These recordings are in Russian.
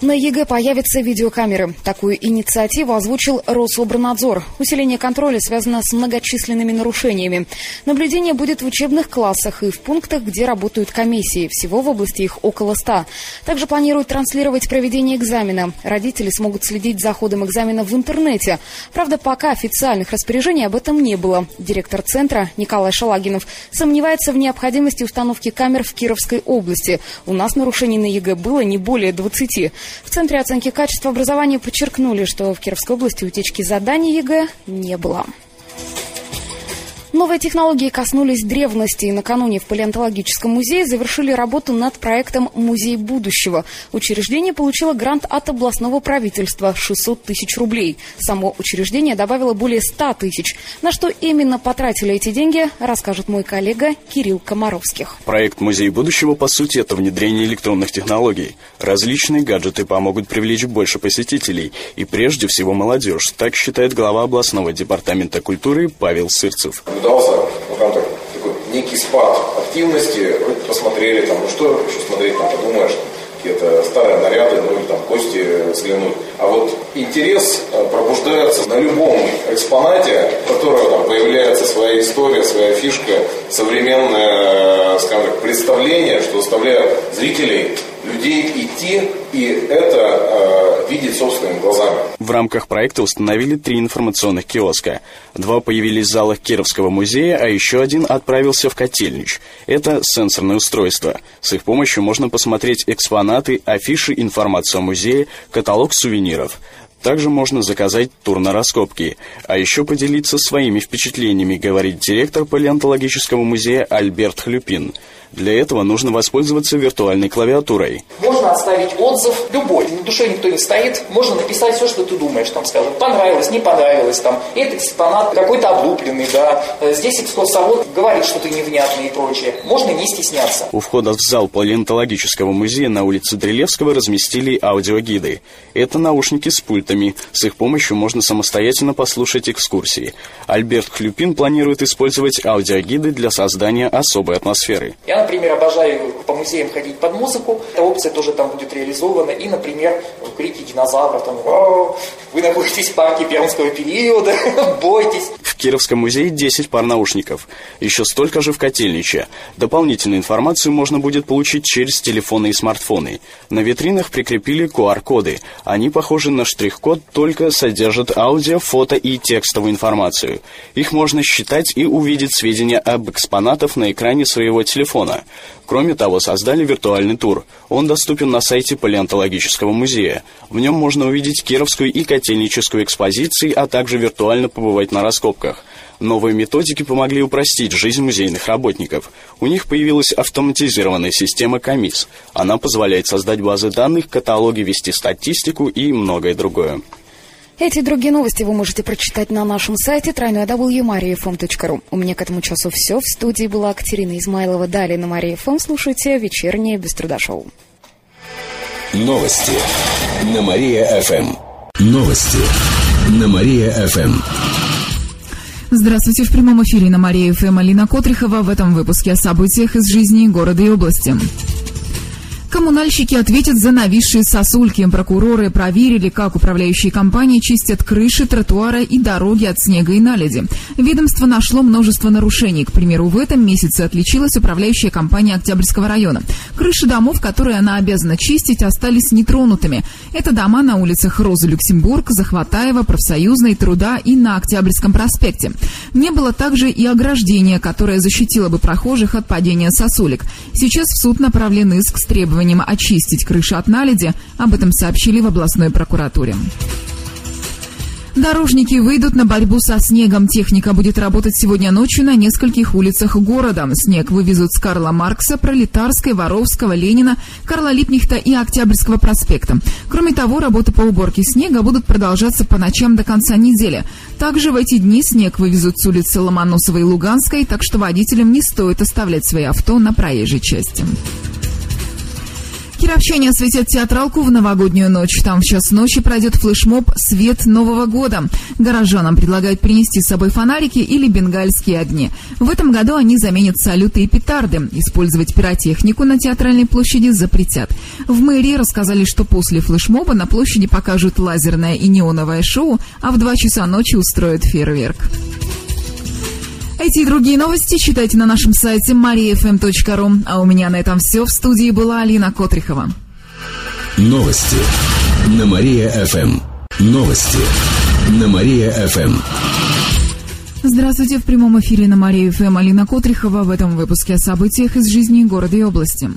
На ЕГЭ появятся видеокамеры. Такую инициативу озвучил Рособрнадзор. Усиление контроля связано с многочисленными нарушениями. Наблюдение будет в учебных классах и в пунктах, где работают комиссии. Всего в области их около ста. Также планируют транслировать проведение экзамена. Родители смогут следить за ходом экзамена в интернете. Правда, пока официальных распоряжений об этом не было. Директор центра Николай Шалагинов сомневается в необходимости установки камер в Кировской области. У нас нарушений на ЕГЭ было не более 20. В Центре оценки качества образования подчеркнули, что в Кировской области утечки заданий ЕГЭ не было. Новые технологии коснулись древности. И накануне в Палеонтологическом музее завершили работу над проектом «Музей будущего». Учреждение получило грант от областного правительства – 600 тысяч рублей. Само учреждение добавило более 100 тысяч. На что именно потратили эти деньги, расскажет мой коллега Кирилл Комаровских. Проект «Музей будущего» по сути это внедрение электронных технологий. Различные гаджеты помогут привлечь больше посетителей и прежде всего молодежь, так считает глава областного департамента культуры Павел Сырцев наблюдался, ну, там так, такой некий спад активности, вроде посмотрели, там, ну что еще смотреть, там, подумаешь, какие-то старые наряды, ну или там кости взглянуть. А вот интерес э, пробуждается на любом экспонате, у которого там появляется своя история, своя фишка, современное, э, скажем так, представление, что заставляет зрителей людей идти и это э, видеть собственными глазами. В рамках проекта установили три информационных киоска. Два появились в залах Кировского музея, а еще один отправился в Котельнич. Это сенсорное устройство. С их помощью можно посмотреть экспонаты, афиши, информацию о музее, каталог сувениров. Также можно заказать тур на раскопки. А еще поделиться своими впечатлениями, говорит директор палеонтологического музея Альберт Хлюпин. Для этого нужно воспользоваться виртуальной клавиатурой. Можно оставить отзыв любой. На душе никто не стоит. Можно написать все, что ты думаешь. Там, скажем, понравилось, не понравилось. Там, этот экспонат какой-то облупленный, да. Здесь экскурсовод говорит что-то невнятное и прочее. Можно не стесняться. У входа в зал палеонтологического музея на улице Дрилевского разместили аудиогиды. Это наушники с пультами. С их помощью можно самостоятельно послушать экскурсии. Альберт Хлюпин планирует использовать аудиогиды для создания особой атмосферы. Я например, обожаю по музеям ходить под музыку. Эта опция тоже там будет реализована. И, например, крики динозавров, там, вы находитесь в парке пермского периода, бойтесь. В Кировском музее 10 пар наушников. Еще столько же в Котельниче. Дополнительную информацию можно будет получить через телефоны и смартфоны. На витринах прикрепили QR-коды. Они похожи на штрих-код, только содержат аудио, фото и текстовую информацию. Их можно считать и увидеть сведения об экспонатах на экране своего телефона региона. Кроме того, создали виртуальный тур. Он доступен на сайте палеонтологического музея. В нем можно увидеть кировскую и котельническую экспозиции, а также виртуально побывать на раскопках. Новые методики помогли упростить жизнь музейных работников. У них появилась автоматизированная система КОМИС. Она позволяет создать базы данных, каталоги, вести статистику и многое другое. Эти и другие новости вы можете прочитать на нашем сайте www.mariafm.ru. У меня к этому часу все. В студии была Катерина Измайлова. Далее на Мария ФМ слушайте вечернее без труда шоу. Новости на Мария-ФМ. Новости на Мария-ФМ. Здравствуйте, в прямом эфире на Мария-ФМ Алина Котрихова в этом выпуске о событиях из жизни города и области. Коммунальщики ответят за нависшие сосульки. Прокуроры проверили, как управляющие компании чистят крыши, тротуары и дороги от снега и наледи. Ведомство нашло множество нарушений. К примеру, в этом месяце отличилась управляющая компания Октябрьского района. Крыши домов, которые она обязана чистить, остались нетронутыми. Это дома на улицах Розы Люксембург, Захватаева, Профсоюзной, Труда и на Октябрьском проспекте. Не было также и ограждения, которое защитило бы прохожих от падения сосулек. Сейчас в суд направлен иск с требованием требованием очистить крыши от наледи. Об этом сообщили в областной прокуратуре. Дорожники выйдут на борьбу со снегом. Техника будет работать сегодня ночью на нескольких улицах города. Снег вывезут с Карла Маркса, Пролетарской, Воровского, Ленина, Карла Липнихта и Октябрьского проспекта. Кроме того, работы по уборке снега будут продолжаться по ночам до конца недели. Также в эти дни снег вывезут с улицы Ломоносовой и Луганской, так что водителям не стоит оставлять свои авто на проезжей части. Кировчане осветят театралку в новогоднюю ночь. Там в час ночи пройдет флешмоб «Свет Нового года». Горожанам предлагают принести с собой фонарики или бенгальские огни. В этом году они заменят салюты и петарды. Использовать пиротехнику на театральной площади запретят. В мэрии рассказали, что после флешмоба на площади покажут лазерное и неоновое шоу, а в два часа ночи устроят фейерверк. Эти и другие новости читайте на нашем сайте mariafm.ru. А у меня на этом все. В студии была Алина Котрихова. Новости на Мария-ФМ. Новости на Мария-ФМ. Здравствуйте, в прямом эфире на Мария-ФМ Алина Котрихова. В этом выпуске о событиях из жизни города и области.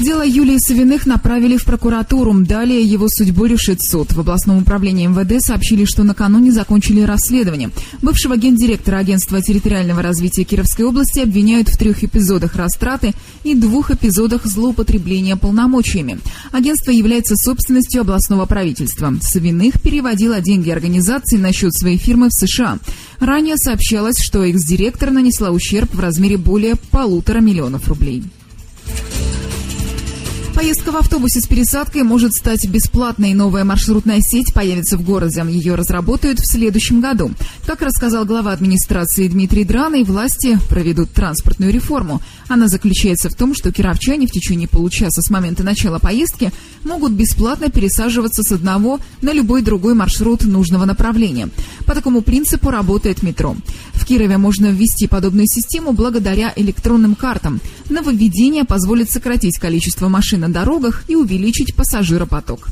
Дело Юлии Савиных направили в прокуратуру. Далее его судьбу решит суд. В областном управлении МВД сообщили, что накануне закончили расследование. Бывшего гендиректора Агентства территориального развития Кировской области обвиняют в трех эпизодах растраты и двух эпизодах злоупотребления полномочиями. Агентство является собственностью областного правительства. Савиных переводила деньги организации на счет своей фирмы в США. Ранее сообщалось, что экс-директор нанесла ущерб в размере более полутора миллионов рублей. Поездка в автобусе с пересадкой может стать бесплатной. Новая маршрутная сеть появится в городе. Ее разработают в следующем году. Как рассказал глава администрации Дмитрий Драный, власти проведут транспортную реформу. Она заключается в том, что кировчане в течение получаса с момента начала поездки могут бесплатно пересаживаться с одного на любой другой маршрут нужного направления. По такому принципу работает метро. В Кирове можно ввести подобную систему благодаря электронным картам. Нововведение позволит сократить количество машин на дорогах и увеличить пассажиропоток.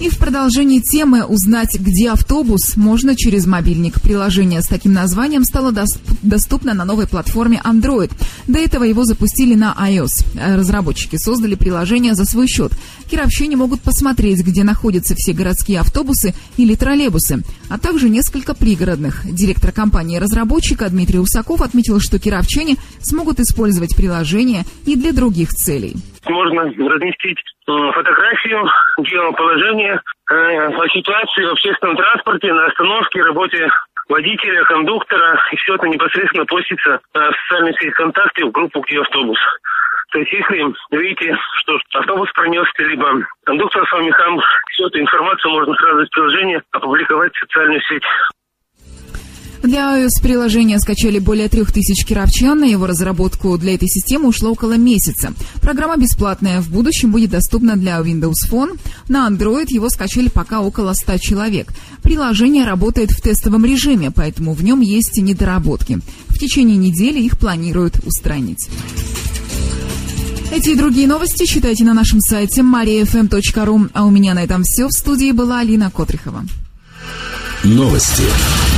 И в продолжении темы узнать, где автобус, можно через мобильник. Приложение с таким названием стало доступно на новой платформе Android. До этого его запустили на iOS. Разработчики создали приложение за свой счет. Кировчане могут посмотреть, где находятся все городские автобусы или троллейбусы, а также несколько пригородных. Директор компании-разработчика Дмитрий Усаков отметил, что кировчане смогут использовать приложение и для других целей можно разместить э, фотографию, геоположение, э, ситуации в общественном транспорте, на остановке, работе водителя, кондуктора, и все это непосредственно постится э, в социальной сети ВКонтакте в группу «Где автобус?». То есть, если видите, что автобус пронесся, либо кондуктор с вами хам, всю эту информацию можно сразу из приложения опубликовать в социальную сеть. Для iOS-приложения скачали более трех тысяч кировчан. На его разработку для этой системы ушло около месяца. Программа бесплатная. В будущем будет доступна для Windows Phone. На Android его скачали пока около 100 человек. Приложение работает в тестовом режиме, поэтому в нем есть недоработки. В течение недели их планируют устранить. Эти и другие новости читайте на нашем сайте mariafm.ru. А у меня на этом все. В студии была Алина Котрихова. Новости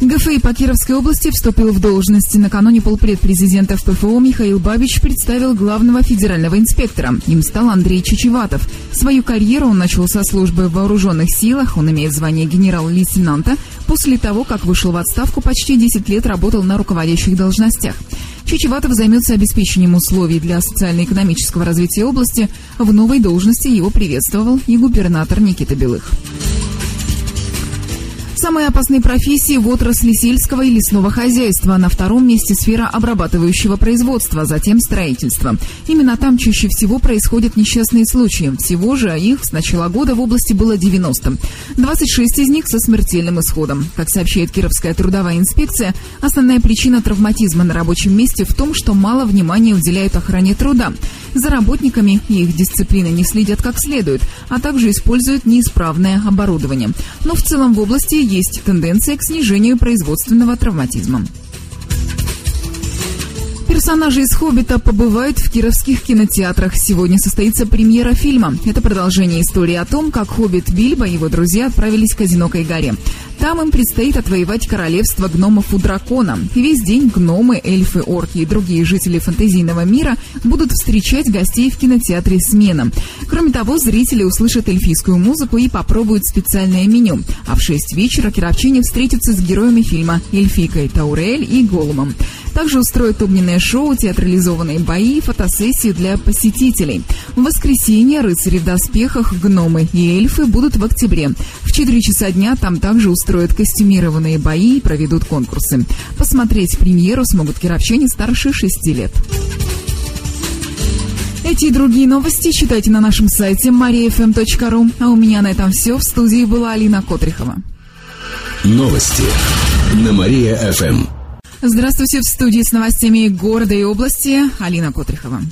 ГФИ по Кировской области вступил в должность. Накануне полпред президента в ПФО Михаил Бабич представил главного федерального инспектора. Им стал Андрей Чечеватов. Свою карьеру он начал со службы в вооруженных силах. Он имеет звание генерал-лейтенанта. После того, как вышел в отставку, почти 10 лет работал на руководящих должностях. Чечеватов займется обеспечением условий для социально-экономического развития области. В новой должности его приветствовал и губернатор Никита Белых. Самые опасные профессии в отрасли сельского и лесного хозяйства. На втором месте сфера обрабатывающего производства, затем строительство. Именно там чаще всего происходят несчастные случаи. Всего же их с начала года в области было 90. 26 из них со смертельным исходом. Как сообщает Кировская трудовая инспекция, основная причина травматизма на рабочем месте в том, что мало внимания уделяют охране труда. За работниками и их дисциплиной не следят как следует, а также используют неисправное оборудование. Но в целом в области есть тенденция к снижению производственного травматизма. Персонажи из «Хоббита» побывают в кировских кинотеатрах. Сегодня состоится премьера фильма. Это продолжение истории о том, как «Хоббит» Бильбо и его друзья отправились к Одинокой горе. Там им предстоит отвоевать королевство гномов у дракона. И весь день гномы, эльфы, орки и другие жители фэнтезийного мира будут встречать гостей в кинотеатре «Смена». Кроме того, зрители услышат эльфийскую музыку и попробуют специальное меню. А в 6 вечера кировчане встретятся с героями фильма Эльфикой, Таурель и Голумом. Также устроят огненное шоу, театрализованные бои, фотосессию для посетителей. В воскресенье рыцари в доспехах, гномы и эльфы будут в октябре. В 4 часа дня там также устроят костюмированные бои и проведут конкурсы. Посмотреть премьеру смогут кировчане старше 6 лет. Эти и другие новости читайте на нашем сайте mariafm.ru. А у меня на этом все. В студии была Алина Котрихова. Новости на Мария-ФМ. Здравствуйте, в студии с новостями города и области Алина Котрихова.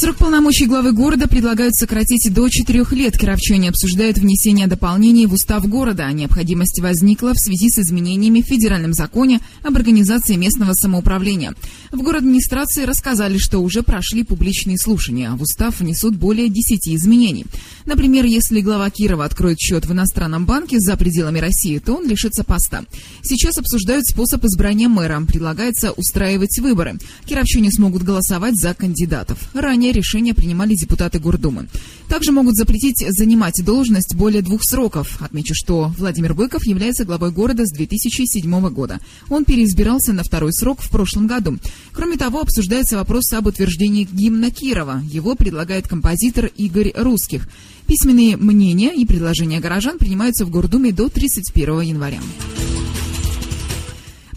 Срок полномочий главы города предлагают сократить до четырех лет. Кировчане обсуждают внесение дополнений в устав города. Необходимость возникла в связи с изменениями в федеральном законе об организации местного самоуправления. В город администрации рассказали, что уже прошли публичные слушания. В устав внесут более десяти изменений. Например, если глава Кирова откроет счет в иностранном банке за пределами России, то он лишится поста. Сейчас обсуждают способ избрания мэра. Предлагается устраивать выборы. Кировчане смогут голосовать за кандидатов. Ранее решения принимали депутаты Гордумы. Также могут запретить занимать должность более двух сроков. Отмечу, что Владимир Быков является главой города с 2007 года. Он переизбирался на второй срок в прошлом году. Кроме того, обсуждается вопрос об утверждении гимна Кирова. Его предлагает композитор Игорь Русских. Письменные мнения и предложения горожан принимаются в Гордуме до 31 января.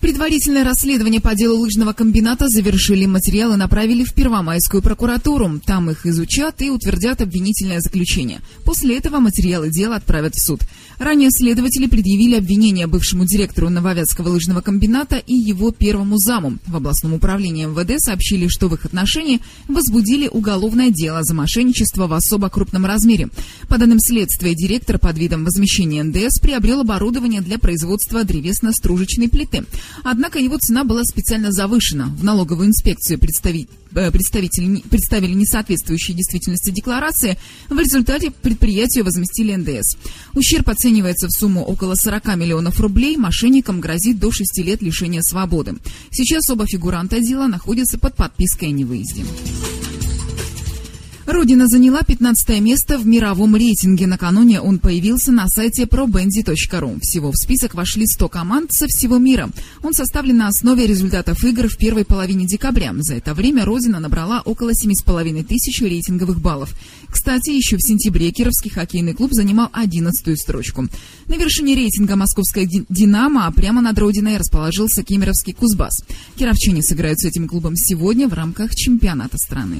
Предварительное расследование по делу лыжного комбината завершили. Материалы направили в Первомайскую прокуратуру. Там их изучат и утвердят обвинительное заключение. После этого материалы дела отправят в суд. Ранее следователи предъявили обвинение бывшему директору Нововятского лыжного комбината и его первому заму. В областном управлении МВД сообщили, что в их отношении возбудили уголовное дело за мошенничество в особо крупном размере. По данным следствия, директор под видом возмещения НДС приобрел оборудование для производства древесно-стружечной плиты. Однако его цена была специально завышена. В налоговую инспекцию э, представители, представили несоответствующие действительности декларации. В результате предприятию возместили НДС. Ущерб оценивается в сумму около 40 миллионов рублей. Мошенникам грозит до 6 лет лишения свободы. Сейчас оба фигуранта дела находятся под подпиской о невыезде. Родина заняла 15 место в мировом рейтинге. Накануне он появился на сайте probenzi.ru. Всего в список вошли 100 команд со всего мира. Он составлен на основе результатов игр в первой половине декабря. За это время Родина набрала около 7,5 тысяч рейтинговых баллов. Кстати, еще в сентябре Кировский хоккейный клуб занимал 11 строчку. На вершине рейтинга московская «Динамо», а прямо над Родиной расположился кемеровский «Кузбасс». Кировчане сыграют с этим клубом сегодня в рамках чемпионата страны.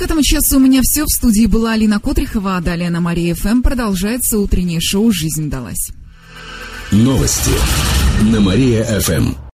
К этому часу у меня все. В студии была Алина Котрихова, а далее на Мария ФМ продолжается утреннее шоу «Жизнь далась». Новости на Мария ФМ.